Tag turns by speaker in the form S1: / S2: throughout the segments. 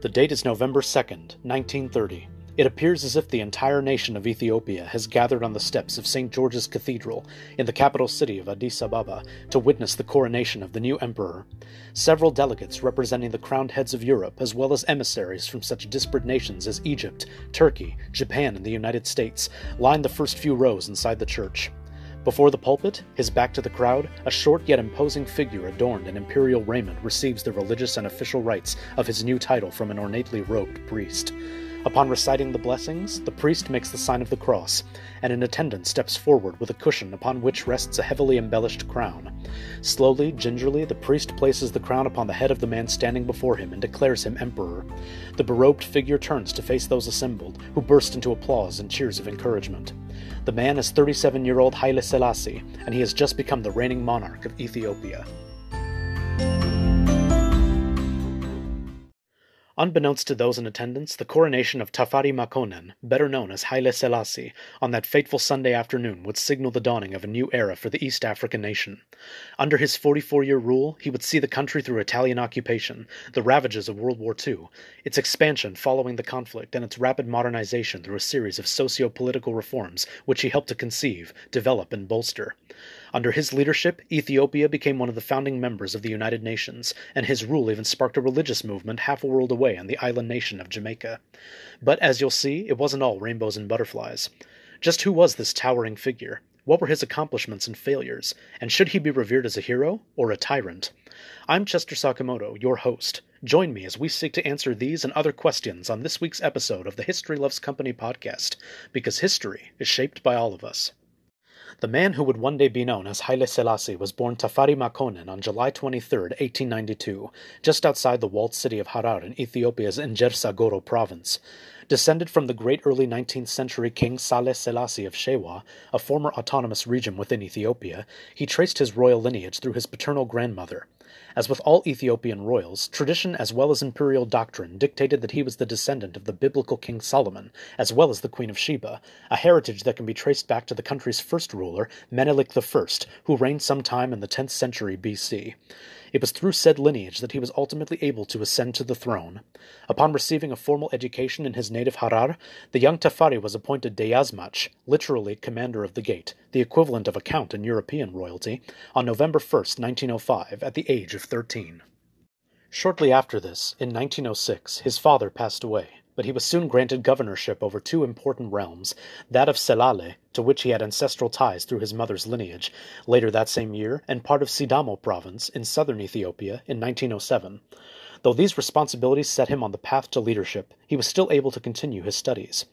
S1: The date is November 2nd, 1930. It appears as if the entire nation of Ethiopia has gathered on the steps of St. George's Cathedral in the capital city of Addis Ababa to witness the coronation of the new emperor. Several delegates representing the crowned heads of Europe, as well as emissaries from such disparate nations as Egypt, Turkey, Japan, and the United States, line the first few rows inside the church. Before the pulpit, his back to the crowd, a short yet imposing figure adorned in imperial raiment receives the religious and official rites of his new title from an ornately robed priest. Upon reciting the blessings, the priest makes the sign of the cross, and an attendant steps forward with a cushion upon which rests a heavily embellished crown. Slowly, gingerly, the priest places the crown upon the head of the man standing before him and declares him emperor. The berobed figure turns to face those assembled, who burst into applause and cheers of encouragement. The man is 37 year old Haile Selassie, and he has just become the reigning monarch of Ethiopia. Unbeknownst to those in attendance, the coronation of Tafari Makonnen, better known as Haile Selassie, on that fateful Sunday afternoon would signal the dawning of a new era for the East African nation. Under his 44 year rule, he would see the country through Italian occupation, the ravages of World War II, its expansion following the conflict, and its rapid modernization through a series of socio political reforms which he helped to conceive, develop, and bolster. Under his leadership, Ethiopia became one of the founding members of the United Nations, and his rule even sparked a religious movement half a world away on the island nation of Jamaica. But as you'll see, it wasn't all rainbows and butterflies. Just who was this towering figure? What were his accomplishments and failures? And should he be revered as a hero or a tyrant? I'm Chester Sakamoto, your host. Join me as we seek to answer these and other questions on this week's episode of the History Loves Company podcast, because history is shaped by all of us. The man who would one day be known as Haile Selassie was born Tafari Makonnen on July 23, 1892, just outside the walled city of Harar in Ethiopia's Goro province. Descended from the great early 19th century king Sahle Selassie of Shewa, a former autonomous region within Ethiopia, he traced his royal lineage through his paternal grandmother. As with all Ethiopian royals, tradition as well as imperial doctrine dictated that he was the descendant of the biblical King Solomon, as well as the Queen of Sheba, a heritage that can be traced back to the country's first ruler, Menelik I, who reigned sometime in the 10th century BC. It was through said lineage that he was ultimately able to ascend to the throne. Upon receiving a formal education in his native Harar, the young Tafari was appointed Dejazmach, literally commander of the gate, the equivalent of a count in European royalty, on November 1, 1905, at the age of 13. Shortly after this, in 1906, his father passed away but he was soon granted governorship over two important realms, that of Selale, to which he had ancestral ties through his mother's lineage, later that same year, and part of Sidamo province in southern Ethiopia in 1907. Though these responsibilities set him on the path to leadership, he was still able to continue his studies.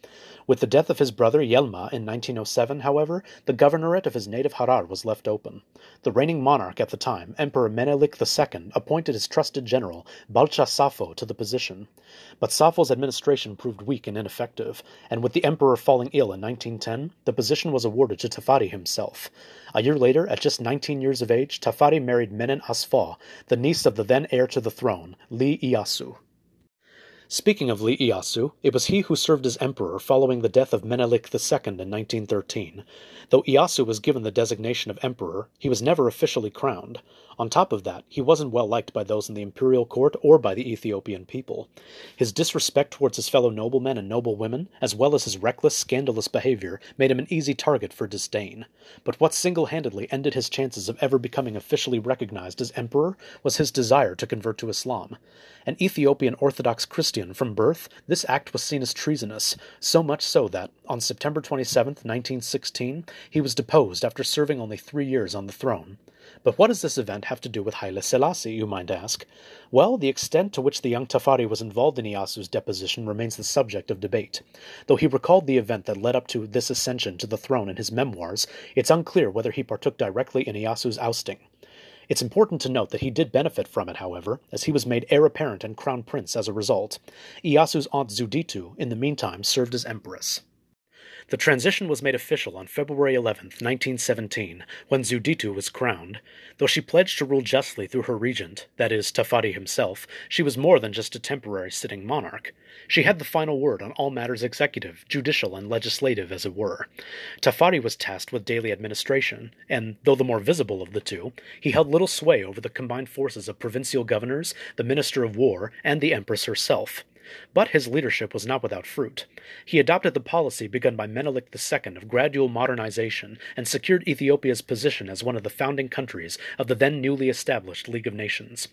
S1: With the death of his brother Yelma in 1907, however, the governorate of his native Harar was left open. The reigning monarch at the time, Emperor Menelik II, appointed his trusted general, Balcha Safo, to the position. But Safo's administration proved weak and ineffective, and with the emperor falling ill in 1910, the position was awarded to Tafari himself. A year later, at just 19 years of age, Tafari married Menen Asfa, the niece of the then heir to the throne, Lij Iyasu. Speaking of Lij Iyasu, it was he who served as emperor following the death of Menelik II in 1913. Though Iyasu was given the designation of emperor, he was never officially crowned. On top of that, he wasn't well liked by those in the imperial court or by the Ethiopian people. His disrespect towards his fellow noblemen and noblewomen, as well as his reckless, scandalous behavior, made him an easy target for disdain. But what single handedly ended his chances of ever becoming officially recognized as emperor was his desire to convert to Islam. An Ethiopian Orthodox Christian from birth, this act was seen as treasonous, so much so that, on September 27, 1916, he was deposed after serving only three years on the throne. But what does this event have to do with Haile Selassie, you might ask? Well, the extent to which the young Tafari was involved in Iyasu's deposition remains the subject of debate. Though he recalled the event that led up to this ascension to the throne in his memoirs, it's unclear whether he partook directly in Iyasu's ousting. It's important to note that he did benefit from it, however, as he was made heir apparent and crown prince as a result. Iyasu's aunt Zewditu, in the meantime, served as empress. The transition was made official on February 11, 1917, when Zewditu was crowned. Though she pledged to rule justly through her regent, that is, Tafari himself, she was more than just a temporary sitting monarch. She had the final word on all matters executive, judicial, and legislative, as it were. Tafari was tasked with daily administration, and, though the more visible of the two, he held little sway over the combined forces of provincial governors, the minister of war, and the empress herself. But his leadership was not without fruit. He adopted the policy begun by Menelik II of gradual modernization and secured Ethiopia's position as one of the founding countries of the then newly established League of Nations.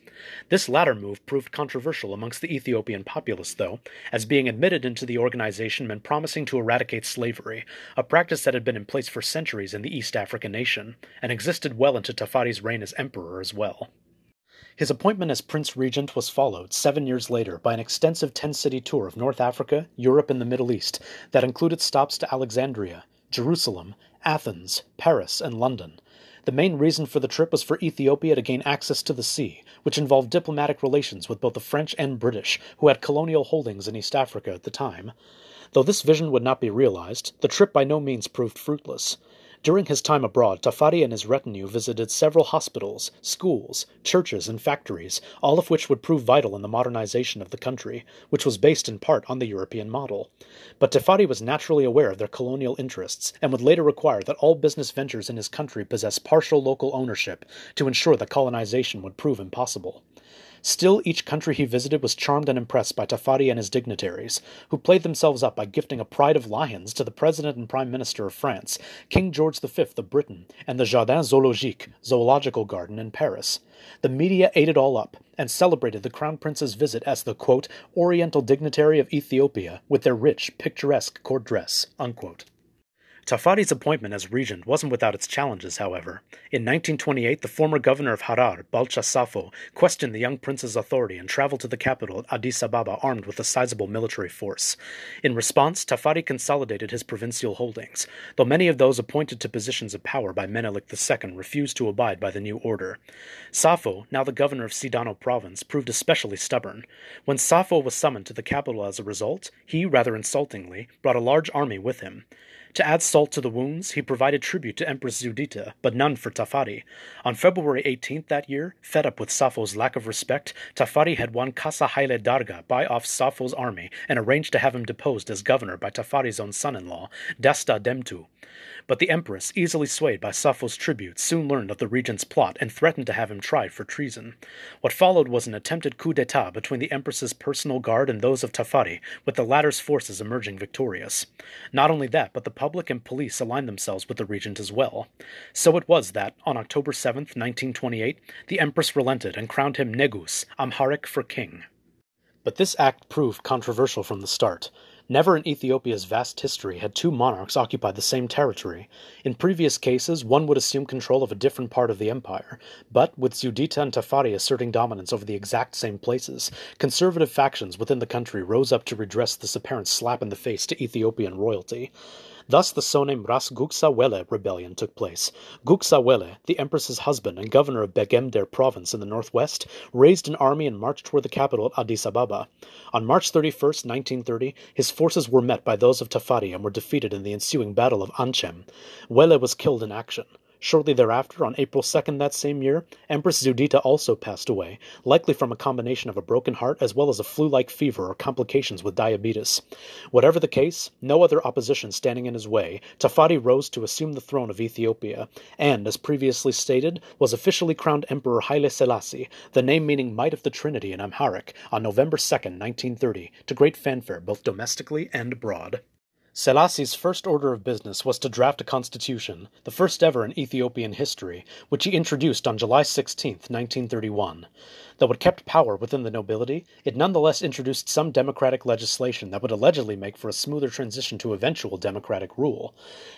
S1: This latter move proved controversial amongst the Ethiopian populace, though, as being admitted into the organization meant promising to eradicate slavery, a practice that had been in place for centuries in the East African nation, and existed well into Tafari's reign as emperor as well. His appointment as Prince Regent was followed, seven years later, by an extensive 10 city tour of North Africa, Europe, and the Middle East that included stops to Alexandria, Jerusalem, Athens, Paris, and London. The main reason for the trip was for Ethiopia to gain access to the sea, which involved diplomatic relations with both the French and British, who had colonial holdings in East Africa at the time. Though this vision would not be realized, the trip by no means proved fruitless. During his time abroad, Tafari and his retinue visited several hospitals, schools, churches, and factories, all of which would prove vital in the modernization of the country, which was based in part on the European model. But Tafari was naturally aware of their colonial interests and would later require that all business ventures in his country possess partial local ownership to ensure that colonization would prove impossible. Still, each country he visited was charmed and impressed by Tafari and his dignitaries, who played themselves up by gifting a pride of lions to the President and Prime Minister of France, King George V of Britain, and the Jardin Zoologique, zoological garden in Paris. The media ate it all up and celebrated the Crown Prince's visit as the quote, Oriental dignitary of Ethiopia with their rich, picturesque court dress. Unquote. Tafari's appointment as regent wasn't without its challenges, however. In 1928, the former governor of Harar, Balcha Safo, questioned the young prince's authority and traveled to the capital Addis Ababa armed with a sizable military force. In response, Tafari consolidated his provincial holdings, though many of those appointed to positions of power by Menelik II refused to abide by the new order. Safo, now the governor of Sidamo province, proved especially stubborn. When Safo was summoned to the capital as a result, he, rather insultingly, brought a large army with him. To add salt to the wounds, he provided tribute to Empress Zewditu, but none for Tafari. On February 18th that year, fed up with Safo's lack of respect, Tafari had won Kasa Haile Darga buy off Safo's army and arranged to have him deposed as governor by Tafari's own son-in-law, Desta Damtew. But the empress, easily swayed by Safo's tribute, soon learned of the regent's plot and threatened to have him tried for treason. What followed was an attempted coup d'etat between the empress's personal guard and those of Tafari, with the latter's forces emerging victorious. Not only that, but the public and police aligned themselves with the regent as well. So it was that, on October 7, 1928, the empress relented and crowned him Negus, Amharic for king. But this act proved controversial from the start. Never in Ethiopia's vast history had two monarchs occupied the same territory. In previous cases, one would assume control of a different part of the empire, but with Zewditu and Tafari asserting dominance over the exact same places, conservative factions within the country rose up to redress this apparent slap in the face to Ethiopian royalty. Thus the Sonem Ras Gugsa Wele rebellion took place. Gugsa Wele, the empress's husband and governor of Begemder province in the northwest, raised an army and marched toward the capital at Addis Ababa. On March 31, 1930, his forces were met by those of Tafari and were defeated in the ensuing Battle of Anchem. Wele was killed in action. Shortly thereafter, on April 2nd that same year, Empress Zewditu also passed away, likely from a combination of a broken heart as well as a flu like fever or complications with diabetes. Whatever the case, no other opposition standing in his way, Tafari rose to assume the throne of Ethiopia, and, as previously stated, was officially crowned Emperor Haile Selassie, the name meaning Might of the Trinity in Amharic, on November 2nd, 1930, to great fanfare both domestically and abroad. Selassie's first order of business was to draft a constitution, the first ever in Ethiopian history, which he introduced on July 16, 1931. Though it kept power within the nobility, it nonetheless introduced some democratic legislation that would allegedly make for a smoother transition to eventual democratic rule.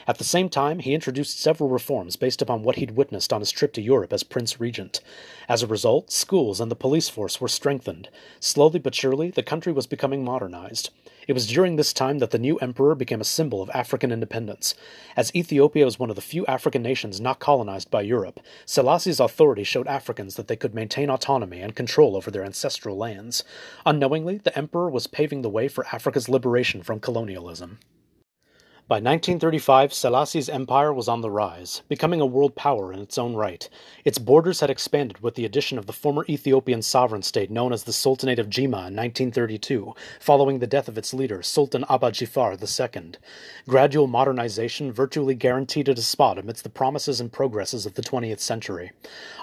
S1: At the same time, he introduced several reforms based upon what he'd witnessed on his trip to Europe as Prince Regent. As a result, schools and the police force were strengthened. Slowly but surely, the country was becoming modernized. It was during this time that the new emperor became a symbol of African independence. As Ethiopia was one of the few African nations not colonized by Europe, Selassie's authority showed Africans that they could maintain autonomy and control over their ancestral lands. Unknowingly, the emperor was paving the way for Africa's liberation from colonialism. By 1935, Selassie's empire was on the rise, becoming a world power in its own right. Its borders had expanded with the addition of the former Ethiopian sovereign state known as the Sultanate of Jimma in 1932, following the death of its leader, Sultan Abba Jifar II. Gradual modernization virtually guaranteed it a spot amidst the promises and progresses of the 20th century.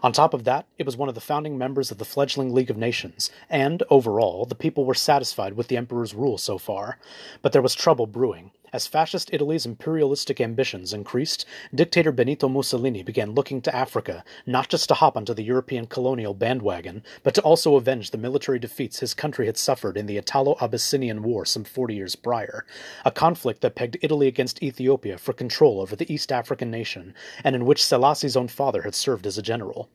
S1: On top of that, it was one of the founding members of the fledgling League of Nations, and, overall, the people were satisfied with the emperor's rule so far. But there was trouble brewing. As fascist Italy's imperialistic ambitions increased, dictator Benito Mussolini began looking to Africa, not just to hop onto the European colonial bandwagon, but to also avenge the military defeats his country had suffered in the Italo Abyssinian War some 40 years prior, a conflict that pegged Italy against Ethiopia for control over the East African nation, and in which Selassie's own father had served as a general.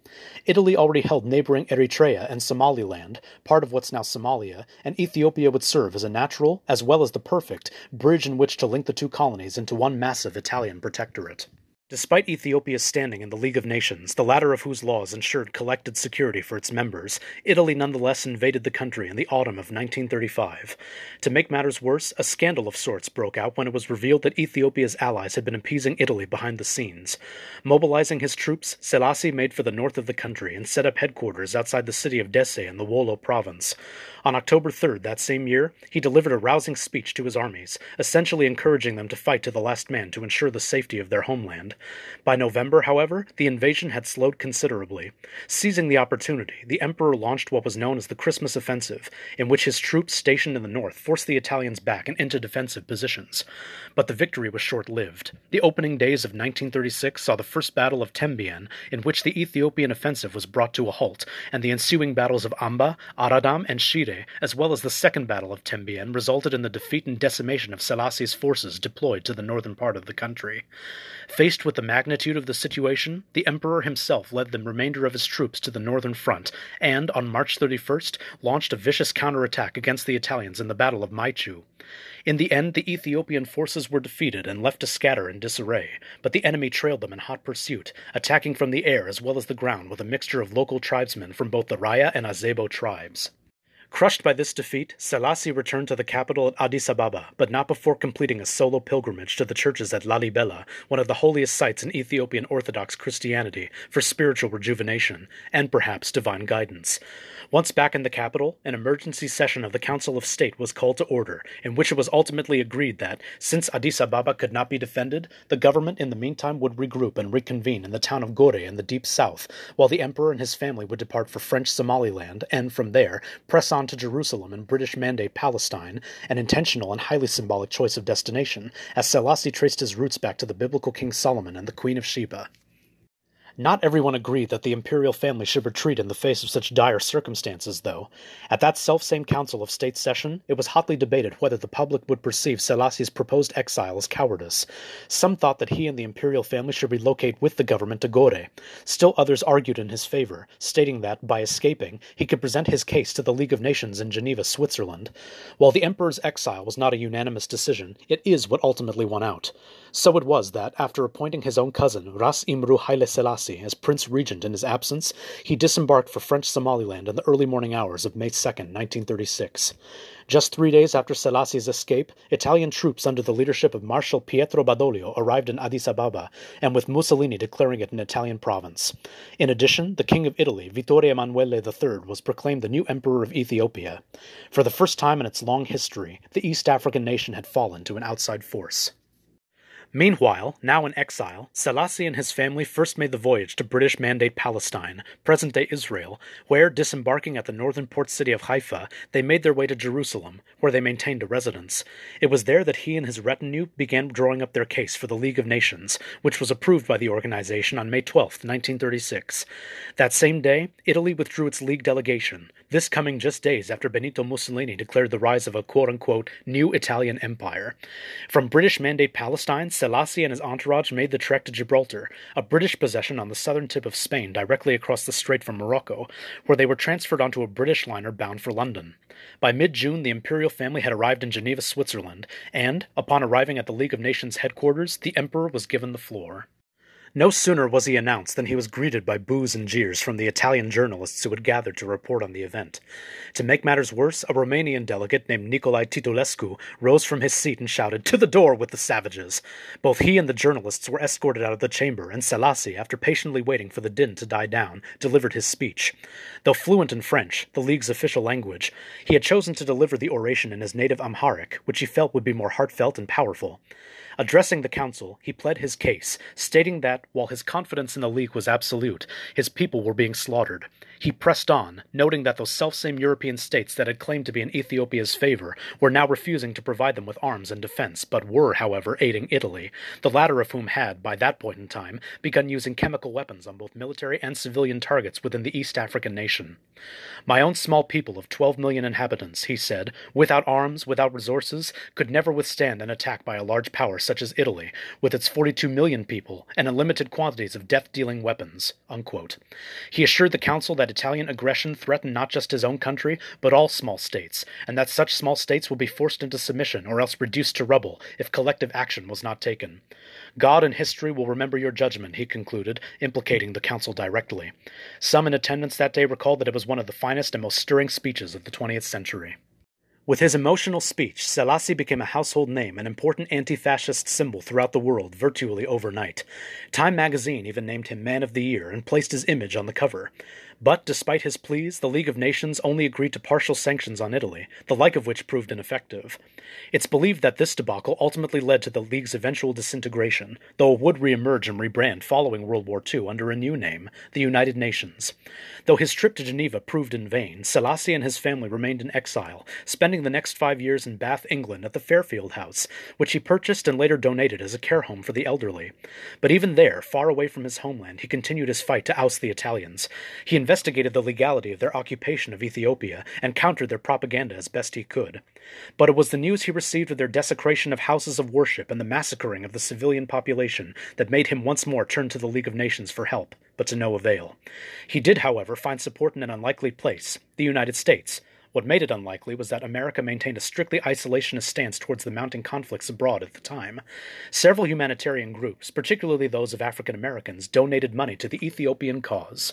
S1: Italy already held neighboring Eritrea and Somaliland, part of what's now Somalia, and Ethiopia would serve as a natural, as well as the perfect, bridge in which link the two colonies into one massive Italian protectorate. Despite Ethiopia's standing in the League of Nations, the latter of whose laws ensured collected security for its members, Italy nonetheless invaded the country in the autumn of 1935. To make matters worse, a scandal of sorts broke out when it was revealed that Ethiopia's allies had been appeasing Italy behind the scenes. Mobilizing his troops, Selassie made for the north of the country and set up headquarters outside the city of Dessie in the Wollo province. On October 3rd that same year, he delivered a rousing speech to his armies, essentially encouraging them to fight to the last man to ensure the safety of their homeland. By November, however, the invasion had slowed considerably. Seizing the opportunity, the emperor launched what was known as the Christmas Offensive, in which his troops stationed in the north forced the Italians back and into defensive positions. But the victory was short lived. The opening days of 1936 saw the First Battle of Tembien, in which the Ethiopian offensive was brought to a halt, and the ensuing battles of Amba, Aradam, and Shire as well as the Second Battle of Tembien, resulted in the defeat and decimation of Selassie's forces deployed to the northern part of the country. Faced with the magnitude of the situation, the Emperor himself led the remainder of his troops to the northern front and, on March 31st, launched a vicious counterattack against the Italians in the Battle of Maychew. In the end, the Ethiopian forces were defeated and left to scatter in disarray, but the enemy trailed them in hot pursuit, attacking from the air as well as the ground with a mixture of local tribesmen from both the Raya and Azebo tribes. Crushed by this defeat, Selassie returned to the capital at Addis Ababa, but not before completing a solo pilgrimage to the churches at Lalibela, one of the holiest sites in Ethiopian Orthodox Christianity, for spiritual rejuvenation and perhaps divine guidance. Once back in the capital, an emergency session of the Council of State was called to order, in which it was ultimately agreed that, since Addis Ababa could not be defended, the government in the meantime would regroup and reconvene in the town of Gore in the deep south, while the emperor and his family would depart for French Somaliland and, from there, press on to Jerusalem and British Mandate Palestine, an intentional and highly symbolic choice of destination, as Selassie traced his roots back to the biblical King Solomon and the Queen of Sheba. Not everyone agreed that the imperial family should retreat in the face of such dire circumstances, though. At that selfsame Council of State session, it was hotly debated whether the public would perceive Selassie's proposed exile as cowardice. Some thought that he and the imperial family should relocate with the government to Gore. Still others argued in his favor, stating that, by escaping, he could present his case to the League of Nations in Geneva, Switzerland. While the emperor's exile was not a unanimous decision, it is what ultimately won out. So it was that, after appointing his own cousin, Ras Imru Haile Selassie, as Prince Regent in his absence, he disembarked for French Somaliland in the early morning hours of May 2, 1936. Just three days after Selassie's escape, Italian troops under the leadership of Marshal Pietro Badoglio arrived in Addis Ababa, and with Mussolini declaring it an Italian province. In addition, the King of Italy, Vittorio Emanuele III, was proclaimed the new Emperor of Ethiopia. For the first time in its long history, the East African nation had fallen to an outside force. Meanwhile, now in exile, Selassie and his family first made the voyage to British Mandate Palestine, present day Israel, where, disembarking at the northern port city of Haifa, they made their way to Jerusalem, where they maintained a residence. It was there that he and his retinue began drawing up their case for the League of Nations, which was approved by the organization on May 12, 1936. That same day, Italy withdrew its League delegation, this coming just days after Benito Mussolini declared the rise of a quote unquote new Italian empire. From British Mandate Palestine, Selassie and his entourage made the trek to Gibraltar, a British possession on the southern tip of Spain, directly across the strait from Morocco, where they were transferred onto a British liner bound for London. By mid June, the imperial family had arrived in Geneva, Switzerland, and, upon arriving at the League of Nations headquarters, the emperor was given the floor. No sooner was he announced than he was greeted by boos and jeers from the Italian journalists who had gathered to report on the event. To make matters worse, a Romanian delegate named Nicolae Titulescu rose from his seat and shouted, To the door with the savages! Both he and the journalists were escorted out of the chamber, and Selassie, after patiently waiting for the din to die down, delivered his speech. Though fluent in French, the League's official language, he had chosen to deliver the oration in his native Amharic, which he felt would be more heartfelt and powerful. Addressing the council, he pled his case, stating that, while his confidence in the League was absolute, his people were being slaughtered. He pressed on, noting that those selfsame European states that had claimed to be in Ethiopia's favor were now refusing to provide them with arms and defense, but were, however, aiding Italy, the latter of whom had, by that point in time, begun using chemical weapons on both military and civilian targets within the East African nation. My own small people of 12 million inhabitants, he said, without arms, without resources, could never withstand an attack by a large power such as Italy, with its 42 million people and unlimited quantities of death dealing weapons. Unquote. He assured the Council that Italian aggression threatened not just his own country, but all small states, and that such small states would be forced into submission or else reduced to rubble if collective action was not taken. God and history will remember your judgment, he concluded, implicating the Council directly. Some in attendance that day recalled that it was one of the finest and most stirring speeches of the 20th century. With his emotional speech, Selassie became a household name, an important anti fascist symbol throughout the world virtually overnight. Time magazine even named him Man of the Year and placed his image on the cover. But despite his pleas, the League of Nations only agreed to partial sanctions on Italy, the like of which proved ineffective. It's believed that this debacle ultimately led to the League's eventual disintegration, though it would reemerge and rebrand following World War II under a new name, the United Nations. Though his trip to Geneva proved in vain, Selassie and his family remained in exile, spending the next five years in Bath, England at the Fairfield House, which he purchased and later donated as a care home for the elderly. But even there, far away from his homeland, he continued his fight to oust the Italians. He investigated the legality of their occupation of Ethiopia and countered their propaganda as best he could. But it was the news he received of their desecration of houses of worship and the massacring of the civilian population that made him once more turn to the League of Nations for help, but to no avail. He did, however, find support in an unlikely place the United States. What made it unlikely was that America maintained a strictly isolationist stance towards the mounting conflicts abroad at the time. Several humanitarian groups, particularly those of African Americans, donated money to the Ethiopian cause.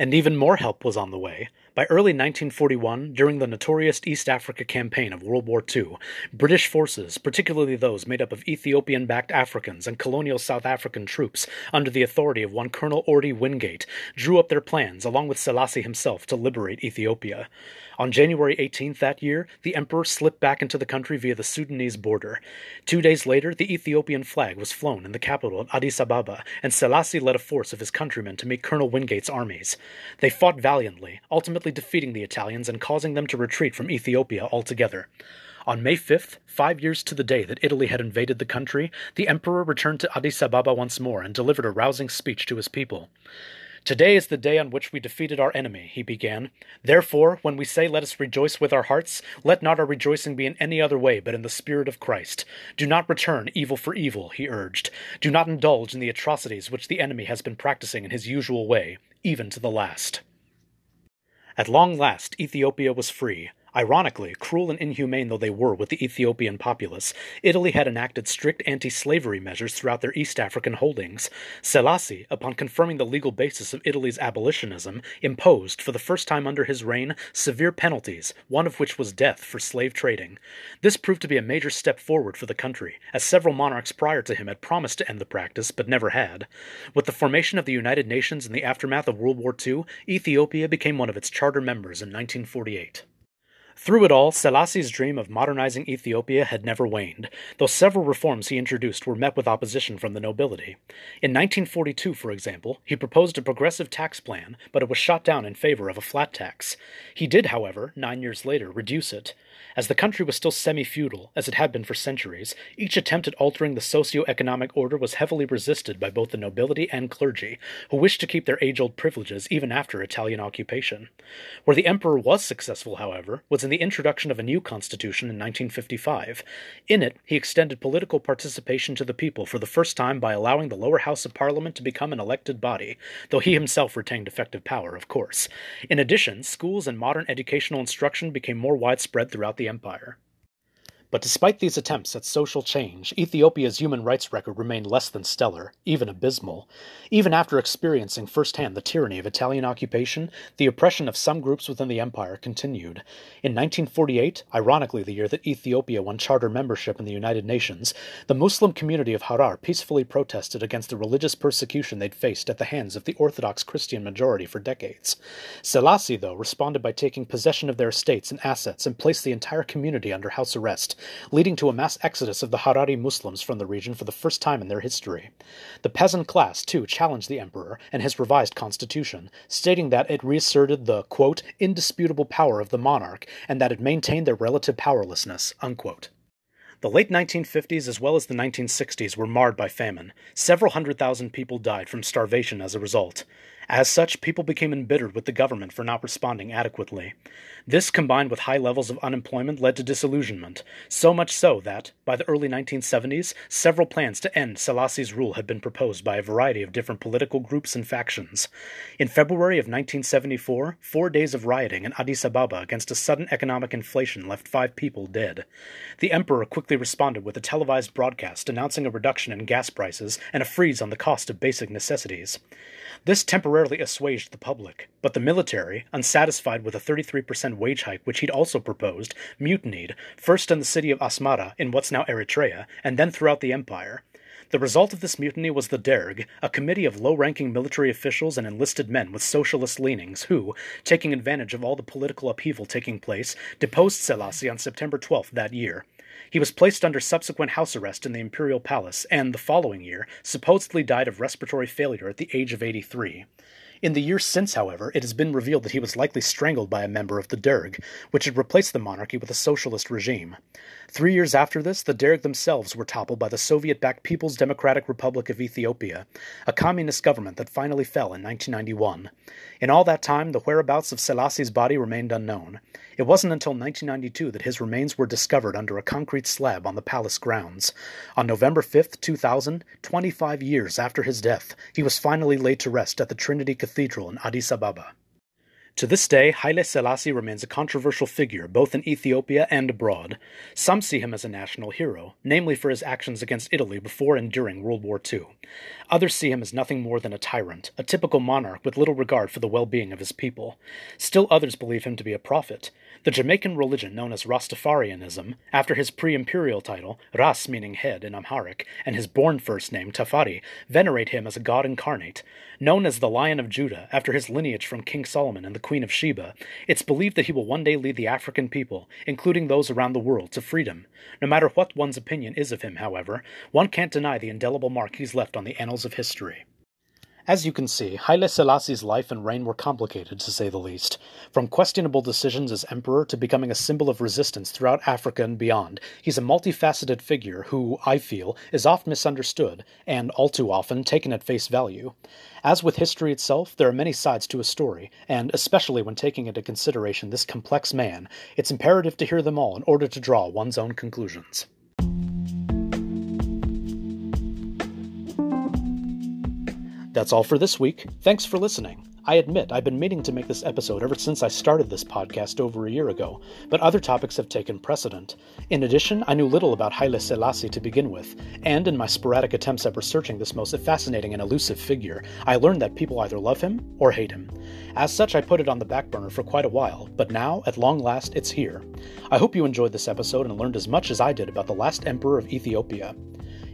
S1: And even more help was on the way. By early 1941, during the notorious East Africa campaign of World War II, British forces, particularly those made up of Ethiopian backed Africans and colonial South African troops, under the authority of one Colonel Orde Wingate, drew up their plans, along with Selassie himself, to liberate Ethiopia. On January 18th that year, the emperor slipped back into the country via the Sudanese border. Two days later, the Ethiopian flag was flown in the capital of Addis Ababa, and Selassie led a force of his countrymen to meet Colonel Wingate's armies. They fought valiantly, ultimately defeating the Italians and causing them to retreat from Ethiopia altogether. On May 5th, five years to the day that Italy had invaded the country, the emperor returned to Addis Ababa once more and delivered a rousing speech to his people. Today is the day on which we defeated our enemy, he began. Therefore, when we say let us rejoice with our hearts, let not our rejoicing be in any other way but in the Spirit of Christ. Do not return evil for evil, he urged. Do not indulge in the atrocities which the enemy has been practicing in his usual way, even to the last. At long last, Ethiopia was free. Ironically, cruel and inhumane though they were with the Ethiopian populace, Italy had enacted strict anti slavery measures throughout their East African holdings. Selassie, upon confirming the legal basis of Italy's abolitionism, imposed, for the first time under his reign, severe penalties, one of which was death for slave trading. This proved to be a major step forward for the country, as several monarchs prior to him had promised to end the practice but never had. With the formation of the United Nations in the aftermath of World War II, Ethiopia became one of its charter members in 1948. Through it all, Selassie's dream of modernizing Ethiopia had never waned, though several reforms he introduced were met with opposition from the nobility. In 1942, for example, he proposed a progressive tax plan, but it was shot down in favor of a flat tax. He did, however, nine years later, reduce it. As the country was still semi feudal, as it had been for centuries, each attempt at altering the socio economic order was heavily resisted by both the nobility and clergy, who wished to keep their age old privileges even after Italian occupation. Where the emperor was successful, however, was in the introduction of a new constitution in 1955. In it, he extended political participation to the people for the first time by allowing the lower house of parliament to become an elected body, though he himself retained effective power, of course. In addition, schools and modern educational instruction became more widespread throughout the empire. But despite these attempts at social change, Ethiopia's human rights record remained less than stellar, even abysmal. Even after experiencing firsthand the tyranny of Italian occupation, the oppression of some groups within the empire continued. In 1948, ironically the year that Ethiopia won charter membership in the United Nations, the Muslim community of Harar peacefully protested against the religious persecution they'd faced at the hands of the Orthodox Christian majority for decades. Selassie, though, responded by taking possession of their estates and assets and placed the entire community under house arrest leading to a mass exodus of the Harari Muslims from the region for the first time in their history. The peasant class, too, challenged the emperor and his revised constitution, stating that it reasserted the, quote, indisputable power of the monarch and that it maintained their relative powerlessness, unquote. The late 1950s as well as the 1960s were marred by famine. Several hundred thousand people died from starvation as a result. As such, people became embittered with the government for not responding adequately. This, combined with high levels of unemployment, led to disillusionment, so much so that, by the early 1970s, several plans to end Selassie's rule had been proposed by a variety of different political groups and factions. In February of 1974, four days of rioting in Addis Ababa against a sudden economic inflation left five people dead. The emperor quickly responded with a televised broadcast announcing a reduction in gas prices and a freeze on the cost of basic necessities. This temporarily assuaged the public, but the military, unsatisfied with a 33% wage hike which he'd also proposed, mutinied, first in the city of Asmara in what's now Eritrea, and then throughout the empire. The result of this mutiny was the Derg, a committee of low ranking military officials and enlisted men with socialist leanings who, taking advantage of all the political upheaval taking place, deposed Selassie on September 12th that year. He was placed under subsequent house arrest in the imperial palace and, the following year, supposedly died of respiratory failure at the age of 83. In the years since, however, it has been revealed that he was likely strangled by a member of the Derg, which had replaced the monarchy with a socialist regime. Three years after this, the Derg themselves were toppled by the Soviet backed People's Democratic Republic of Ethiopia, a communist government that finally fell in 1991. In all that time, the whereabouts of Selassie's body remained unknown. It wasn't until 1992 that his remains were discovered under a concrete slab on the palace grounds. On November 5, 2000, 25 years after his death, he was finally laid to rest at the Trinity Cathedral in Addis Ababa. To this day, Haile Selassie remains a controversial figure both in Ethiopia and abroad. Some see him as a national hero, namely for his actions against Italy before and during World War II. Others see him as nothing more than a tyrant, a typical monarch with little regard for the well being of his people. Still others believe him to be a prophet. The Jamaican religion known as Rastafarianism, after his pre imperial title, Ras meaning head in Amharic, and his born first name, Tafari, venerate him as a god incarnate. Known as the Lion of Judah, after his lineage from King Solomon and the Queen of Sheba, it's believed that he will one day lead the African people, including those around the world, to freedom. No matter what one's opinion is of him, however, one can't deny the indelible mark he's left on the annals of history. As you can see, Haile Selassie's life and reign were complicated, to say the least. From questionable decisions as emperor to becoming a symbol of resistance throughout Africa and beyond, he's a multifaceted figure who, I feel, is oft misunderstood, and all too often taken at face value. As with history itself, there are many sides to a story, and especially when taking into consideration this complex man, it's imperative to hear them all in order to draw one's own conclusions. That's all for this week. Thanks for listening. I admit I've been meaning to make this episode ever since I started this podcast over a year ago, but other topics have taken precedent. In addition, I knew little about Haile Selassie to begin with, and in my sporadic attempts at researching this most fascinating and elusive figure, I learned that people either love him or hate him. As such, I put it on the back burner for quite a while, but now, at long last, it's here. I hope you enjoyed this episode and learned as much as I did about the last emperor of Ethiopia.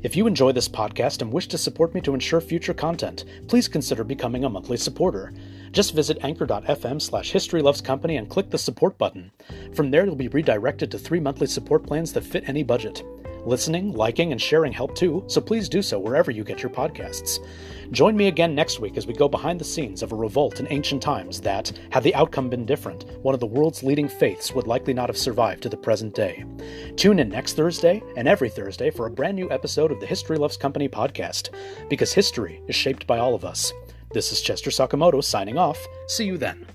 S1: If you enjoy this podcast and wish to support me to ensure future content, please consider becoming a monthly supporter. Just visit anchor.fm slash historylovescompany and click the support button. From there, you'll be redirected to three monthly support plans that fit any budget. Listening, liking, and sharing help too, so please do so wherever you get your podcasts. Join me again next week as we go behind the scenes of a revolt in ancient times that, had the outcome been different, one of the world's leading faiths would likely not have survived to the present day. Tune in next Thursday and every Thursday for a brand new episode of the History Loves Company podcast, because history is shaped by all of us. This is Chester Sakamoto signing off. See you then.